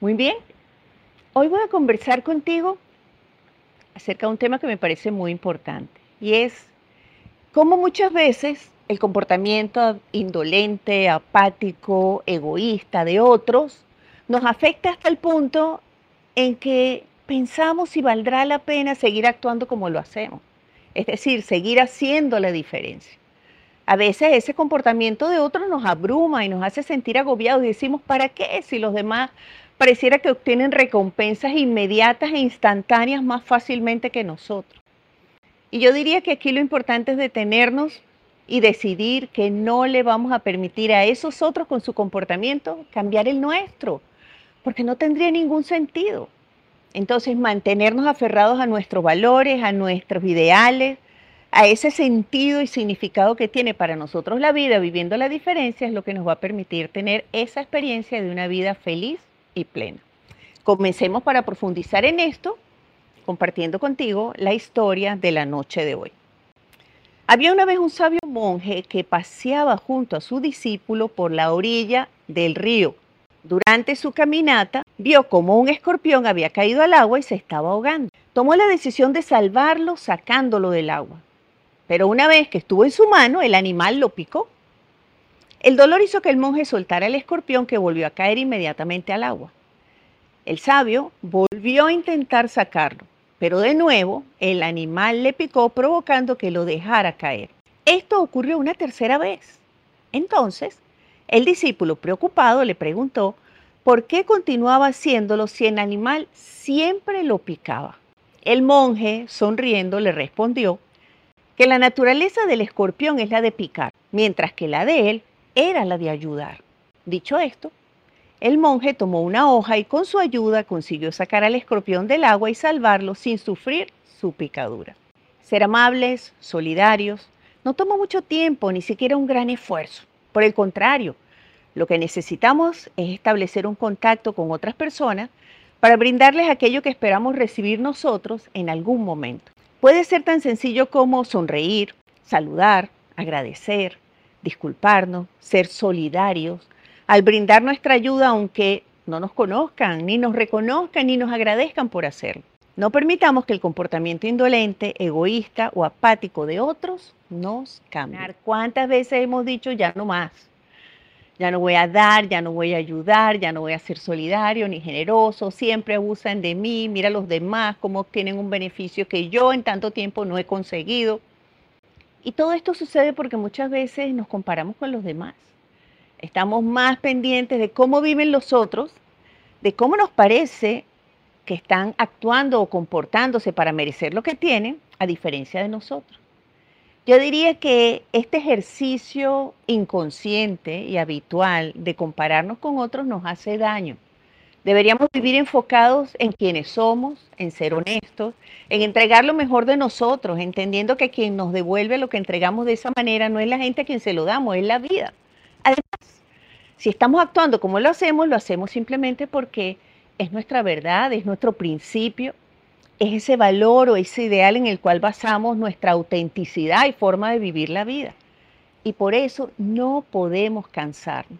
Muy bien. Hoy voy a conversar contigo acerca de un tema que me parece muy importante y es cómo muchas veces el comportamiento indolente, apático, egoísta de otros nos afecta hasta el punto en que pensamos si valdrá la pena seguir actuando como lo hacemos. Es decir, seguir haciendo la diferencia. A veces ese comportamiento de otros nos abruma y nos hace sentir agobiados y decimos, ¿para qué si los demás pareciera que obtienen recompensas inmediatas e instantáneas más fácilmente que nosotros? Y yo diría que aquí lo importante es detenernos y decidir que no le vamos a permitir a esos otros con su comportamiento cambiar el nuestro, porque no tendría ningún sentido. Entonces, mantenernos aferrados a nuestros valores, a nuestros ideales, a ese sentido y significado que tiene para nosotros la vida, viviendo la diferencia, es lo que nos va a permitir tener esa experiencia de una vida feliz Comencemos para profundizar en esto, compartiendo contigo la historia de la noche de hoy. Había una vez un sabio monje que paseaba junto a su discípulo por la orilla del río. Durante su caminata, vio como un escorpión había caído al agua y se estaba ahogando. Tomó la decisión de salvarlo sacándolo del agua. Pero una vez que estuvo en su mano, el animal lo picó. El dolor hizo que el monje soltara el escorpión que volvió a caer inmediatamente al agua. El sabio volvió a intentar sacarlo, pero de nuevo el animal le picó provocando que lo dejara caer. Esto ocurrió una tercera vez. Entonces, el discípulo preocupado le preguntó por qué continuaba haciéndolo si el animal siempre lo picaba. El monje, sonriendo, le respondió que la naturaleza del escorpión es la de picar, mientras que la de él era la de ayudar. Dicho esto, el monje tomó una hoja y con su ayuda consiguió sacar al escorpión del agua y salvarlo sin sufrir su picadura. Ser amables, solidarios, no toma mucho tiempo, ni siquiera un gran esfuerzo. Por el contrario, lo que necesitamos es establecer un contacto con otras personas para brindarles aquello que esperamos recibir nosotros en algún momento. Puede ser tan sencillo como sonreír, saludar, agradecer, disculparnos, ser solidarios, al brindar nuestra ayuda aunque no nos conozcan, ni nos reconozcan, ni nos agradezcan por hacerlo. No permitamos que el comportamiento indolente, egoísta o apático de otros nos cambie. ¿Cuántas veces hemos dicho ya no más? ya no voy a dar, ya no voy a ayudar, ya no voy a ser solidario ni generoso, siempre abusan de mí, mira a los demás cómo obtienen un beneficio que yo en tanto tiempo no he conseguido. Y todo esto sucede porque muchas veces nos comparamos con los demás. Estamos más pendientes de cómo viven los otros, de cómo nos parece que están actuando o comportándose para merecer lo que tienen, a diferencia de nosotros. Yo diría que este ejercicio inconsciente y habitual de compararnos con otros nos hace daño. Deberíamos vivir enfocados en quienes somos, en ser honestos, en entregar lo mejor de nosotros, entendiendo que quien nos devuelve lo que entregamos de esa manera no es la gente a quien se lo damos, es la vida. Además, si estamos actuando como lo hacemos, lo hacemos simplemente porque es nuestra verdad, es nuestro principio, es ese valor o ese ideal en el cual basamos nuestra autenticidad y forma de vivir la vida. Y por eso no podemos cansarnos.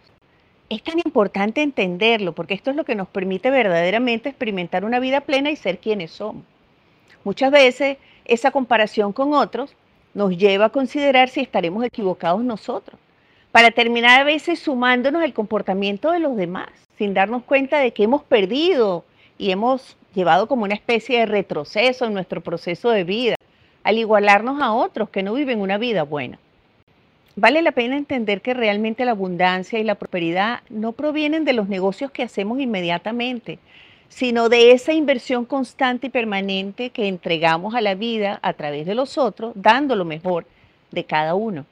Es tan importante entenderlo porque esto es lo que nos permite verdaderamente experimentar una vida plena y ser quienes somos. Muchas veces esa comparación con otros nos lleva a considerar si estaremos equivocados nosotros, para terminar a veces sumándonos al comportamiento de los demás, sin darnos cuenta de que hemos perdido y hemos llevado como una especie de retroceso en nuestro proceso de vida, al igualarnos a otros que no viven una vida buena. Vale la pena entender que realmente la abundancia y la prosperidad no provienen de los negocios que hacemos inmediatamente, sino de esa inversión constante y permanente que entregamos a la vida a través de los otros, dando lo mejor de cada uno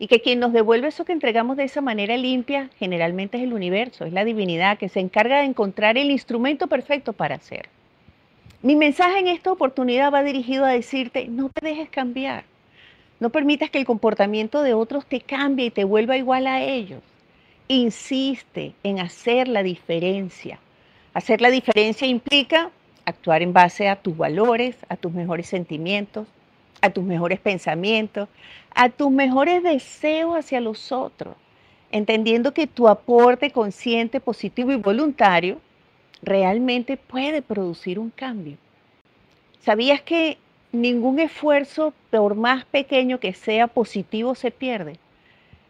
y que quien nos devuelve eso que entregamos de esa manera limpia generalmente es el universo, es la divinidad que se encarga de encontrar el instrumento perfecto para hacer. Mi mensaje en esta oportunidad va dirigido a decirte, no te dejes cambiar, no permitas que el comportamiento de otros te cambie y te vuelva igual a ellos. Insiste en hacer la diferencia. Hacer la diferencia implica actuar en base a tus valores, a tus mejores sentimientos, a tus mejores pensamientos, a tus mejores deseos hacia los otros, entendiendo que tu aporte consciente, positivo y voluntario realmente puede producir un cambio. ¿Sabías que ningún esfuerzo, por más pequeño que sea positivo, se pierde?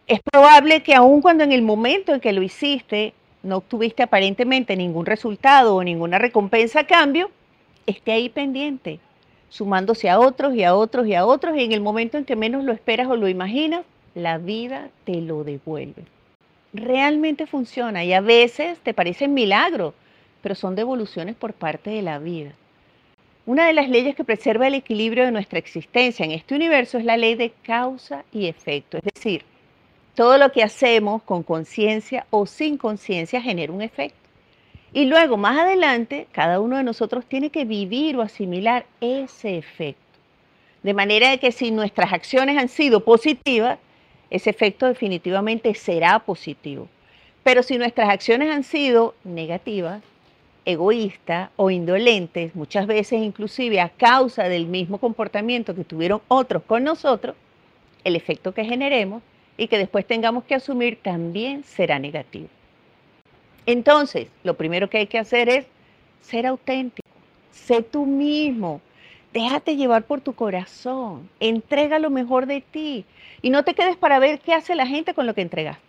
Es probable que aun cuando en el momento en que lo hiciste no obtuviste aparentemente ningún resultado o ninguna recompensa a cambio, esté ahí pendiente, sumándose a otros y a otros y a otros, y en el momento en que menos lo esperas o lo imaginas, la vida te lo devuelve. Realmente funciona y a veces te parecen milagros, pero son devoluciones por parte de la vida. Una de las leyes que preserva el equilibrio de nuestra existencia en este universo es la ley de causa y efecto, es decir, todo lo que hacemos con conciencia o sin conciencia genera un efecto. Y luego, más adelante, cada uno de nosotros tiene que vivir o asimilar ese efecto. De manera que si nuestras acciones han sido positivas, ese efecto definitivamente será positivo. Pero si nuestras acciones han sido negativas, egoístas o indolentes, muchas veces inclusive a causa del mismo comportamiento que tuvieron otros con nosotros, el efecto que generemos y que después tengamos que asumir también será negativo. Entonces, lo primero que hay que hacer es ser auténtico, sé tú mismo, déjate llevar por tu corazón, entrega lo mejor de ti y no te quedes para ver qué hace la gente con lo que entregaste.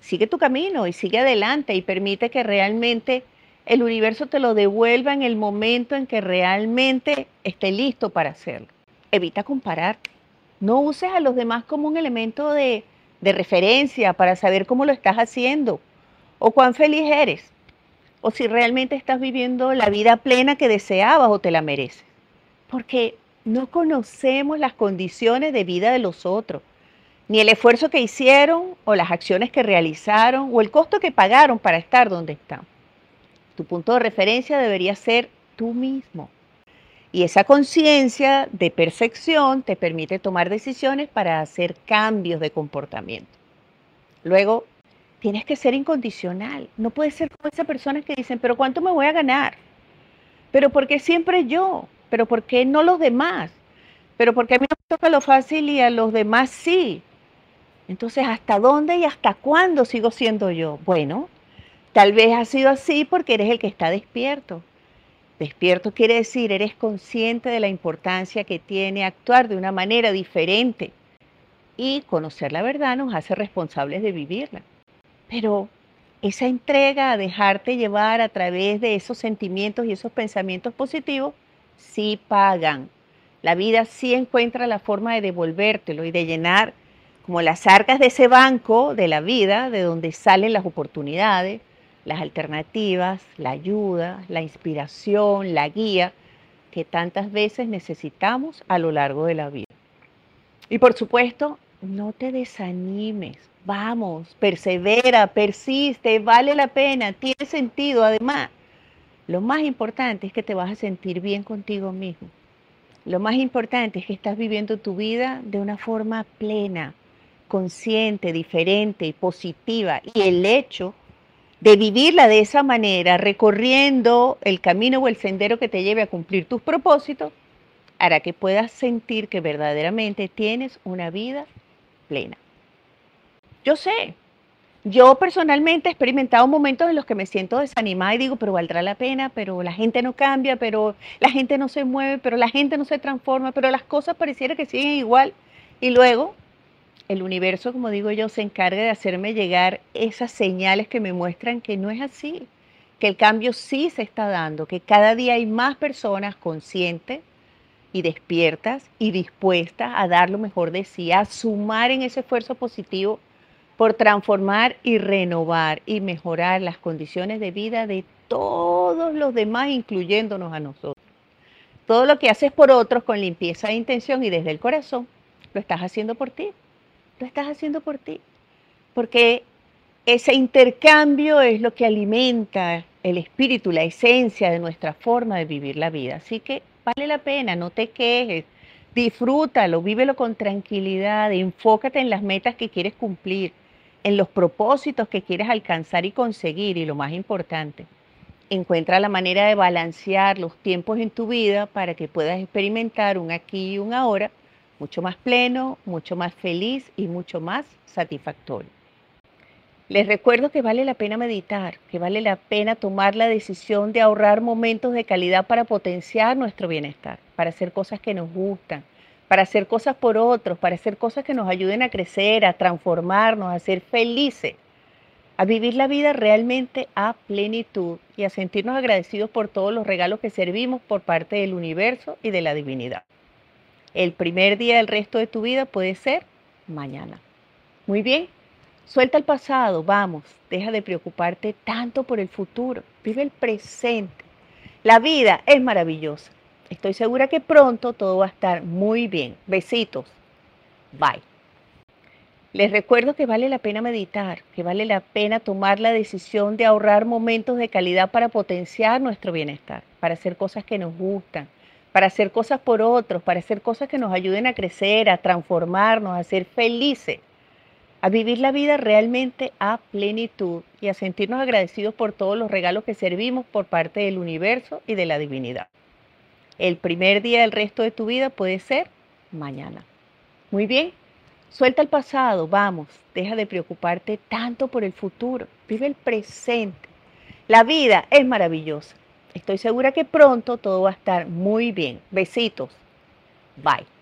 Sigue tu camino y sigue adelante y permite que realmente el universo te lo devuelva en el momento en que realmente esté listo para hacerlo. Evita compararte. No uses a los demás como un elemento de, de referencia para saber cómo lo estás haciendo o cuán feliz eres, o si realmente estás viviendo la vida plena que deseabas o te la mereces. Porque no conocemos las condiciones de vida de los otros, ni el esfuerzo que hicieron o las acciones que realizaron o el costo que pagaron para estar donde están. Tu punto de referencia debería ser tú mismo. Y esa conciencia de percepción te permite tomar decisiones para hacer cambios de comportamiento. Luego, tienes que ser incondicional. No puedes ser como esas personas que dicen, pero ¿cuánto me voy a ganar? Pero ¿por qué siempre yo? ¿Pero por qué no los demás? ¿Pero por qué a mí no me toca lo fácil y a los demás sí? Entonces, ¿hasta dónde y hasta cuándo sigo siendo yo? Bueno, tal vez ha sido así porque eres el que está despierto. Despierto quiere decir, eres consciente de la importancia que tiene actuar de una manera diferente. Y conocer la verdad nos hace responsables de vivirla. Pero esa entrega a dejarte llevar a través de esos sentimientos y esos pensamientos positivos, sí pagan. La vida sí encuentra la forma de devolvértelo y de llenar como las arcas de ese banco de la vida, de donde salen las oportunidades, las alternativas, la ayuda, la inspiración, la guía que tantas veces necesitamos a lo largo de la vida. Y por supuesto, no te desanimes, vamos, persevera, persiste, vale la pena, tiene sentido. Además, lo más importante es que te vas a sentir bien contigo mismo. Lo más importante es que estás viviendo tu vida de una forma plena, consciente, diferente y positiva. Y el hecho de vivirla de esa manera, recorriendo el camino o el sendero que te lleve a cumplir tus propósitos, hará que puedas sentir que verdaderamente tienes una vida plena. Yo sé, yo personalmente he experimentado momentos en los que me siento desanimada y digo, pero valdrá la pena, pero la gente no cambia, pero la gente no se mueve, pero la gente no se transforma, pero las cosas pareciera que siguen igual. Y luego el universo, como digo yo, se encarga de hacerme llegar esas señales que me muestran que no es así, que el cambio sí se está dando, que cada día hay más personas conscientes y despiertas y dispuestas a dar lo mejor de sí, a sumar en ese esfuerzo positivo por transformar y renovar y mejorar las condiciones de vida de todos los demás, incluyéndonos a nosotros. Todo lo que haces por otros con limpieza de intención y desde el corazón, lo estás haciendo por ti. Lo estás haciendo por ti. Porque ese intercambio es lo que alimenta el espíritu, la esencia de nuestra forma de vivir la vida. Así que vale la pena, no te quejes, disfrútalo, vívelo con tranquilidad, enfócate en las metas que quieres cumplir, en los propósitos que quieres alcanzar y conseguir y lo más importante, encuentra la manera de balancear los tiempos en tu vida para que puedas experimentar un aquí y un ahora mucho más pleno, mucho más feliz y mucho más satisfactorio. Les recuerdo que vale la pena meditar, que vale la pena tomar la decisión de ahorrar momentos de calidad para potenciar nuestro bienestar, para hacer cosas que nos gustan, para hacer cosas por otros, para hacer cosas que nos ayuden a crecer, a transformarnos, a ser felices, a vivir la vida realmente a plenitud y a sentirnos agradecidos por todos los regalos que servimos por parte del universo y de la divinidad. El primer día del resto de tu vida puede ser mañana. Muy bien, Suelta el pasado, vamos, deja de preocuparte tanto por el futuro, vive el presente. La vida es maravillosa. Estoy segura que pronto todo va a estar muy bien. Besitos. Bye. Les recuerdo que vale la pena meditar, que vale la pena tomar la decisión de ahorrar momentos de calidad para potenciar nuestro bienestar, para hacer cosas que nos gustan, para hacer cosas por otros, para hacer cosas que nos ayuden a crecer, a transformarnos, a ser felices a vivir la vida realmente a plenitud y a sentirnos agradecidos por todos los regalos que servimos por parte del universo y de la divinidad. El primer día del resto de tu vida puede ser mañana. Muy bien, suelta el pasado, vamos, deja de preocuparte tanto por el futuro, vive el presente. La vida es maravillosa. Estoy segura que pronto todo va a estar muy bien. Besitos. Bye.